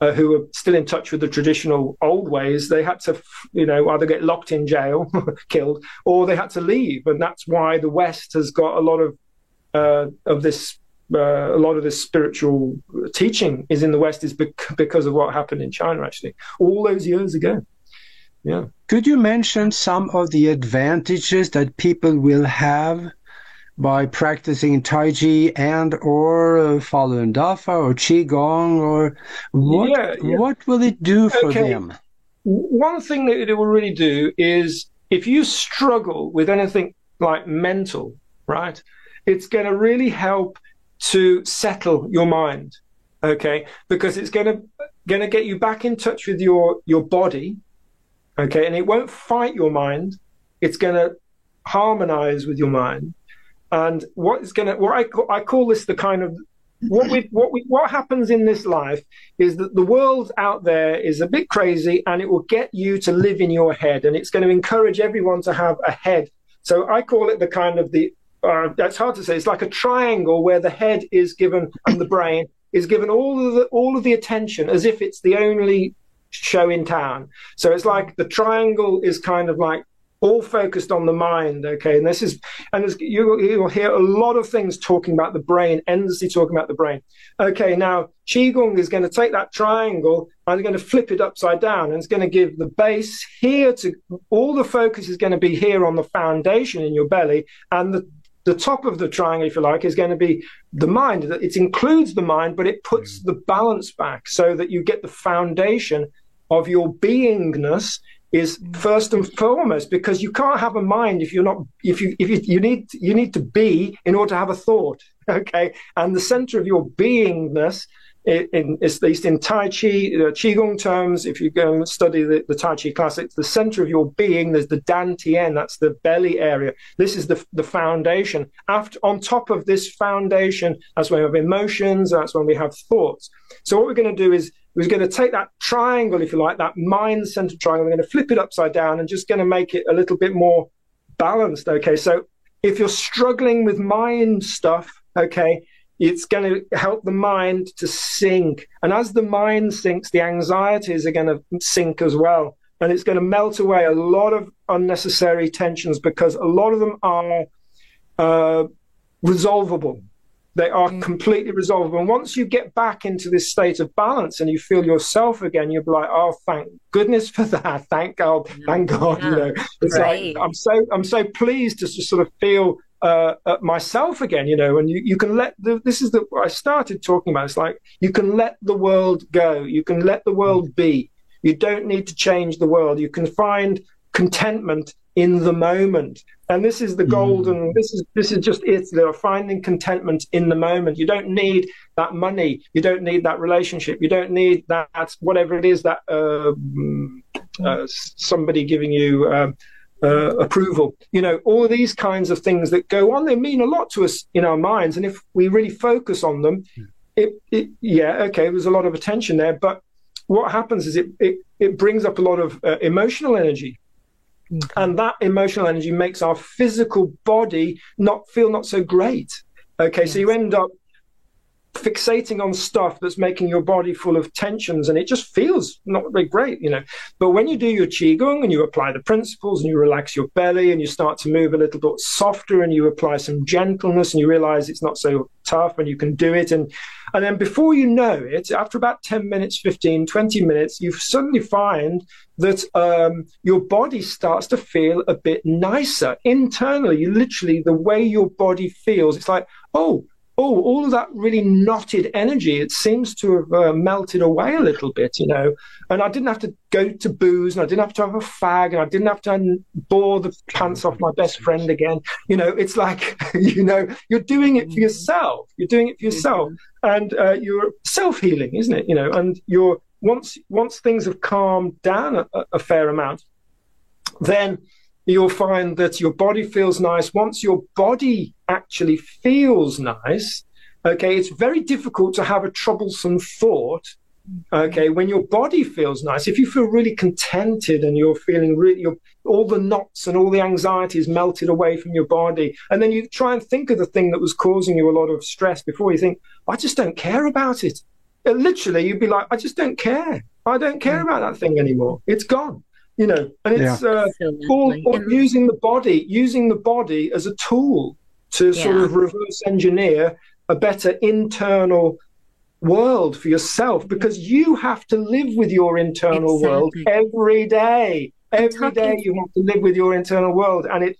uh, who were still in touch with the traditional old ways, they had to, you know, either get locked in jail, killed, or they had to leave, and that's why the West has got a lot of uh, of this. Uh, a lot of this spiritual teaching is in the West is bec- because of what happened in China, actually, all those years ago. Yeah. Could you mention some of the advantages that people will have by practicing Tai Chi and or uh, Falun Dafa or Qigong or what, yeah, yeah. what will it do for okay. them? One thing that it will really do is if you struggle with anything like mental, right, it's going to really help to settle your mind, okay, because it's going to going to get you back in touch with your your body, okay, and it won't fight your mind. It's going to harmonize with your mind and what is going to, what I call, I call this the kind of what we what we what happens in this life is that the world out there is a bit crazy and it will get you to live in your head and it's going to encourage everyone to have a head. So i call it the kind of the uh, that's hard to say it's like a triangle where the head is given and the brain is given all of the all of the attention as if it's the only show in town. So it's like the triangle is kind of like all focused on the mind. Okay, and this is and you you'll hear a lot of things talking about the brain, endlessly talking about the brain. Okay, now qigong is going to take that triangle and going to flip it upside down, and it's going to give the base here to all the focus is going to be here on the foundation in your belly, and the the top of the triangle, if you like, is going to be the mind. It includes the mind, but it puts mm. the balance back so that you get the foundation of your beingness is first and foremost because you can't have a mind if you're not if you if you, you need you need to be in order to have a thought okay? And the center of your beingness in, in at least in tai chi uh, qigong terms if you go and study the, the tai chi classics the center of your being there's the dantian that's the belly area. This is the the foundation. After on top of this foundation that's when we have emotions that's when we have thoughts. So what we're going to do is we're going to take that triangle, if you like, that mind centered triangle, we're going to flip it upside down and just going to make it a little bit more balanced. Okay. So if you're struggling with mind stuff, okay, it's going to help the mind to sink. And as the mind sinks, the anxieties are going to sink as well. And it's going to melt away a lot of unnecessary tensions because a lot of them are uh, resolvable. They are mm. completely resolvable. And once you get back into this state of balance and you feel yourself again, you'll be like, "Oh, thank goodness for that! Thank God! Thank God!" Yeah. You know, it's right. like I'm so I'm so pleased to just sort of feel uh, uh, myself again. You know, and you you can let the this is the I started talking about. It's like you can let the world go. You can let the world be. You don't need to change the world. You can find contentment in the moment. And this is the hmm. golden. Mm. This is this is just it. They're finding contentment in the moment. You don't need that money. You don't need that relationship. You don't need that whatever it is that uh, uh, somebody giving you um, uh, approval. You know, all of these kinds of things that go on. They mean a lot to us in our minds, and if we really focus on them, hmm. it, it yeah, okay, there's a lot of attention there, but what happens is it it, it brings up a lot of uh, emotional energy Mm-hmm. And that emotional energy makes our physical body not feel not so great. Okay, yes. so you end up fixating on stuff that's making your body full of tensions and it just feels not very great, you know. But when you do your Qigong and you apply the principles and you relax your belly and you start to move a little bit softer and you apply some gentleness and you realize it's not so tough and you can do it. And, and then before you know it, after about 10 minutes, 15, 20 minutes, you suddenly find that um, your body starts to feel a bit nicer internally. You literally, the way your body feels, it's like, oh, oh, all of that really knotted energy, it seems to have uh, melted away a little bit, you know. And I didn't have to go to booze and I didn't have to have a fag and I didn't have to bore the pants off my best friend again. You know, it's like, you know, you're doing it for yourself. You're doing it for yourself. And uh, you're self healing, isn't it? You know, and you're once once things have calmed down a, a fair amount, then you'll find that your body feels nice. Once your body actually feels nice, okay, it's very difficult to have a troublesome thought. Okay, when your body feels nice, if you feel really contented and you're feeling really, you're, all the knots and all the anxiety is melted away from your body, and then you try and think of the thing that was causing you a lot of stress before you think, I just don't care about it. Literally, you'd be like, I just don't care. I don't care mm. about that thing anymore. It's gone you know, and it's yeah. uh, all, all using the body, using the body as a tool to yeah. sort of reverse engineer a better internal world for yourself because you have to live with your internal exactly. world every day. Every talking... day you have to live with your internal world, and it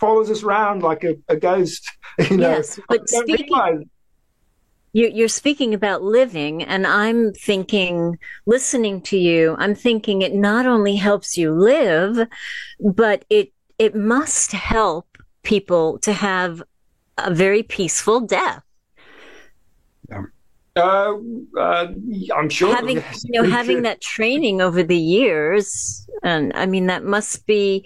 follows us around like a, a ghost. You know, yes, but speaking, you're speaking about living, and I'm thinking, listening to you, I'm thinking it not only helps you live, but it it must help people to have a very peaceful death. Yeah. Uh, uh, I'm sure having you know having that training over the years, and I mean that must be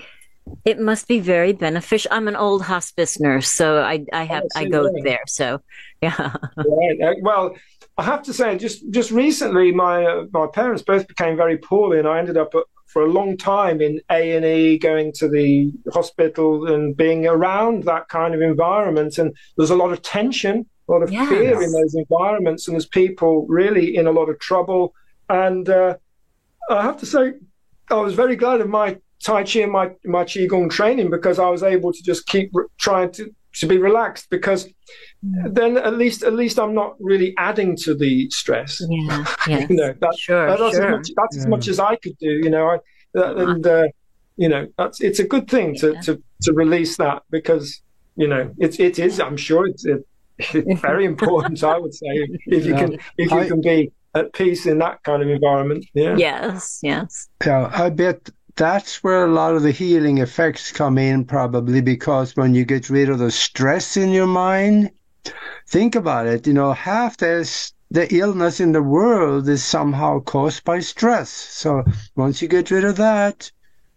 it must be very beneficial. I'm an old hospice nurse, so I I have oh, I go there. So yeah. right. Uh, well, I have to say, just just recently, my uh, my parents both became very poorly, and I ended up uh, for a long time in A and E, going to the hospital and being around that kind of environment. And there's a lot of tension, a lot of yes. fear in those environments, and there's people really in a lot of trouble. And uh, I have to say, I was very glad of my Tai Chi and my, my Qigong training because I was able to just keep re- trying to, to be relaxed because mm. then at least at least I'm not really adding to the stress. Yeah, yeah. you know, that, sure, that's, sure. As much, that's yeah. as much as I could do. You know, I, uh, and uh, you know, that's it's a good thing to, yeah. to, to release that because you know it it is. I'm sure it's, it, it's very important. I would say if you can if you I, can be at peace in that kind of environment. Yeah. Yes. Yes. Yeah, I bet that's where a lot of the healing effects come in, probably because when you get rid of the stress in your mind, think about it. You know, half this the illness in the world is somehow caused by stress. So once you get rid of that,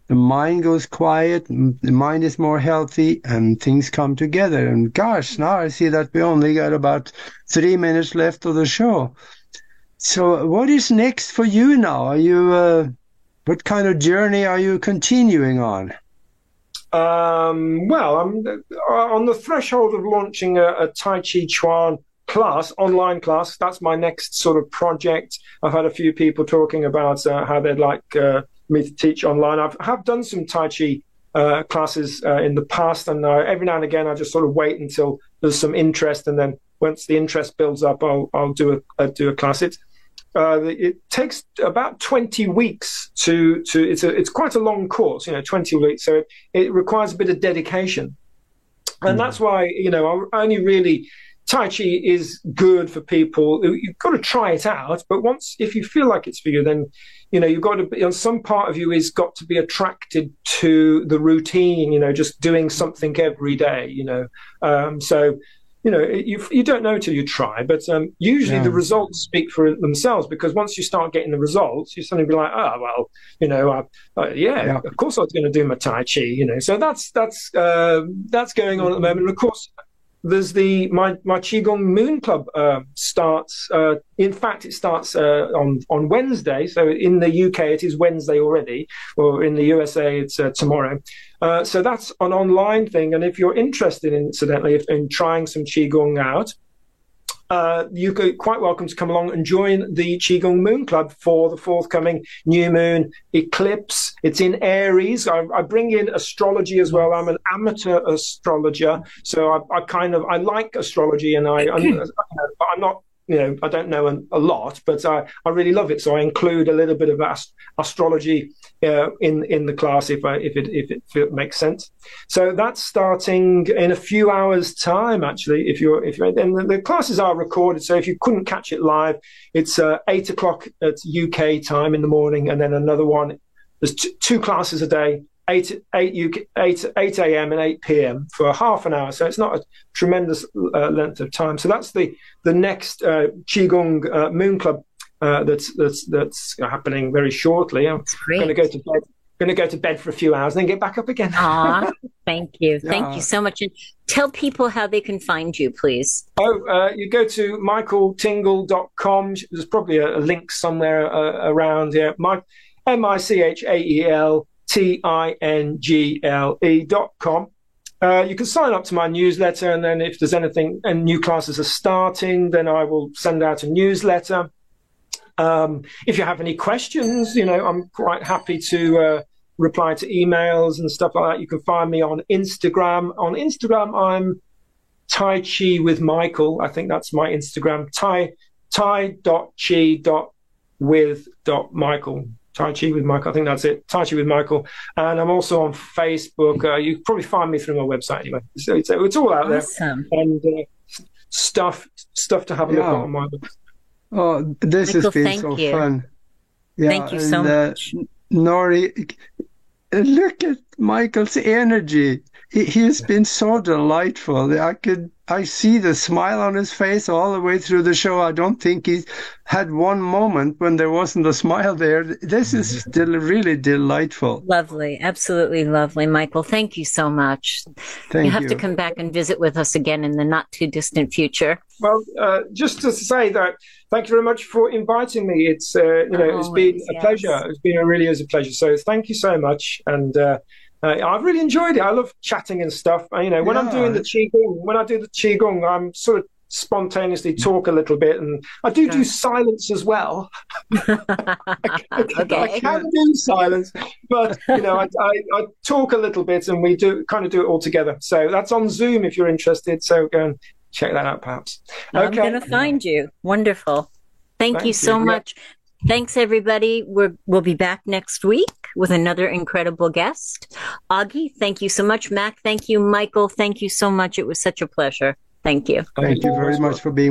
the mind goes quiet, the mind is more healthy, and things come together. And gosh, now I see that we only got about three minutes left of the show. So, what is next for you now? Are you uh, what kind of journey are you continuing on? Um, well, I'm uh, on the threshold of launching a, a Tai Chi Chuan class, online class. That's my next sort of project. I've had a few people talking about uh, how they'd like uh, me to teach online. I've have done some Tai Chi uh, classes uh, in the past, and uh, every now and again I just sort of wait until there's some interest, and then once the interest builds up, I'll I'll do a, do a class. It's uh, it takes about 20 weeks to to it's a it's quite a long course you know 20 weeks so it, it requires a bit of dedication. And mm. that's why you know I only really tai chi is good for people. You've got to try it out but once if you feel like it's for you then you know you've got to be you know, some part of you is got to be attracted to the routine you know just doing something every day you know. Um, so you know, you, you don't know until you try, but um, usually yeah. the results speak for themselves because once you start getting the results, you suddenly be like, oh, well, you know, uh, uh, yeah, yeah, of course I was going to do my Tai Chi, you know. So that's that's uh, that's going on at the moment. And of course, there's the my my qigong moon club uh, starts uh, in fact it starts uh, on on wednesday. So in the uk it is wednesday already or in the usa it's uh, tomorrow. Uh, so that's an online thing. And if you're interested incidentally in trying some qigong out uh, you're quite welcome to come along and join the Qigong Moon Club for the forthcoming new moon eclipse. It's in Aries. I, I bring in astrology as well. I'm an amateur astrologer, so I, I kind of I like astrology, and I, I'm, I'm not you know, I don't know a, a, lot, but I, I really love it. So I include a little bit of ast- astrology uh, in in the class if I, if it if it, if it makes sense. So that's starting in a few hours' time. Actually, if you're if you're and the, the classes are recorded, so if you couldn't catch it live, it's uh, eight o'clock at UK time in the morning, and then another one. There's t- two classes a day 8, 8, UK, 8, 8 a.m. and 8 p.m. for a half an hour. So it's not a tremendous uh, length of time. So that's the, the next uh, Qigong uh, Moon Club uh, that's, that's, that's happening very shortly. I'm going to go to bed. Going to go to bed for a few hours and then get back up again. Aw, thank you, thank yeah. you so much. And tell people how they can find you, please. Oh, uh, you go to michaeltingle.com. There's probably a, a link somewhere uh, around here. My, M I C H A E L T I N G L E dot com. Uh, you can sign up to my newsletter, and then if there's anything and new classes are starting, then I will send out a newsletter. Um, if you have any questions, you know, I'm quite happy to uh, reply to emails and stuff like that. You can find me on Instagram. On Instagram, I'm Tai Chi with Michael. I think that's my Instagram. Tai Tai dot with Michael. Tai Chi with Michael. I think that's it. Tai Chi with Michael. And I'm also on Facebook. Uh, you probably find me through my website anyway. So it's, it's all out awesome. there. And uh, stuff stuff to have a look at on my website. Oh, this Michael, has been so you. fun. Yeah, thank you so and, uh, much. Nori, look at Michael's energy. He, he's been so delightful. I could I see the smile on his face all the way through the show. I don't think he had one moment when there wasn't a smile there. This is still really delightful. Lovely, absolutely lovely, Michael. Thank you so much. Thank you have you. to come back and visit with us again in the not too distant future. Well, uh, just to say that, thank you very much for inviting me. It's uh, you know Always, it's been a yes. pleasure. It's been a really is a pleasure. So thank you so much, and. Uh, uh, I've really enjoyed it. I love chatting and stuff. You know, when yeah. I'm doing the qigong, when I do the qigong, I'm sort of spontaneously talk a little bit, and I do do silence as well. I, okay. I can do silence, but you know, I, I, I, talk a little bit, and we do kind of do it all together. So that's on Zoom if you're interested. So go and check that out, perhaps. Okay. I'm going to find you. Wonderful. Thank, Thank you so you. much. Thanks, everybody. We're, we'll be back next week with another incredible guest. Augie, thank you so much. Mac, thank you. Michael, thank you so much. It was such a pleasure. Thank you. Thank you very much for being with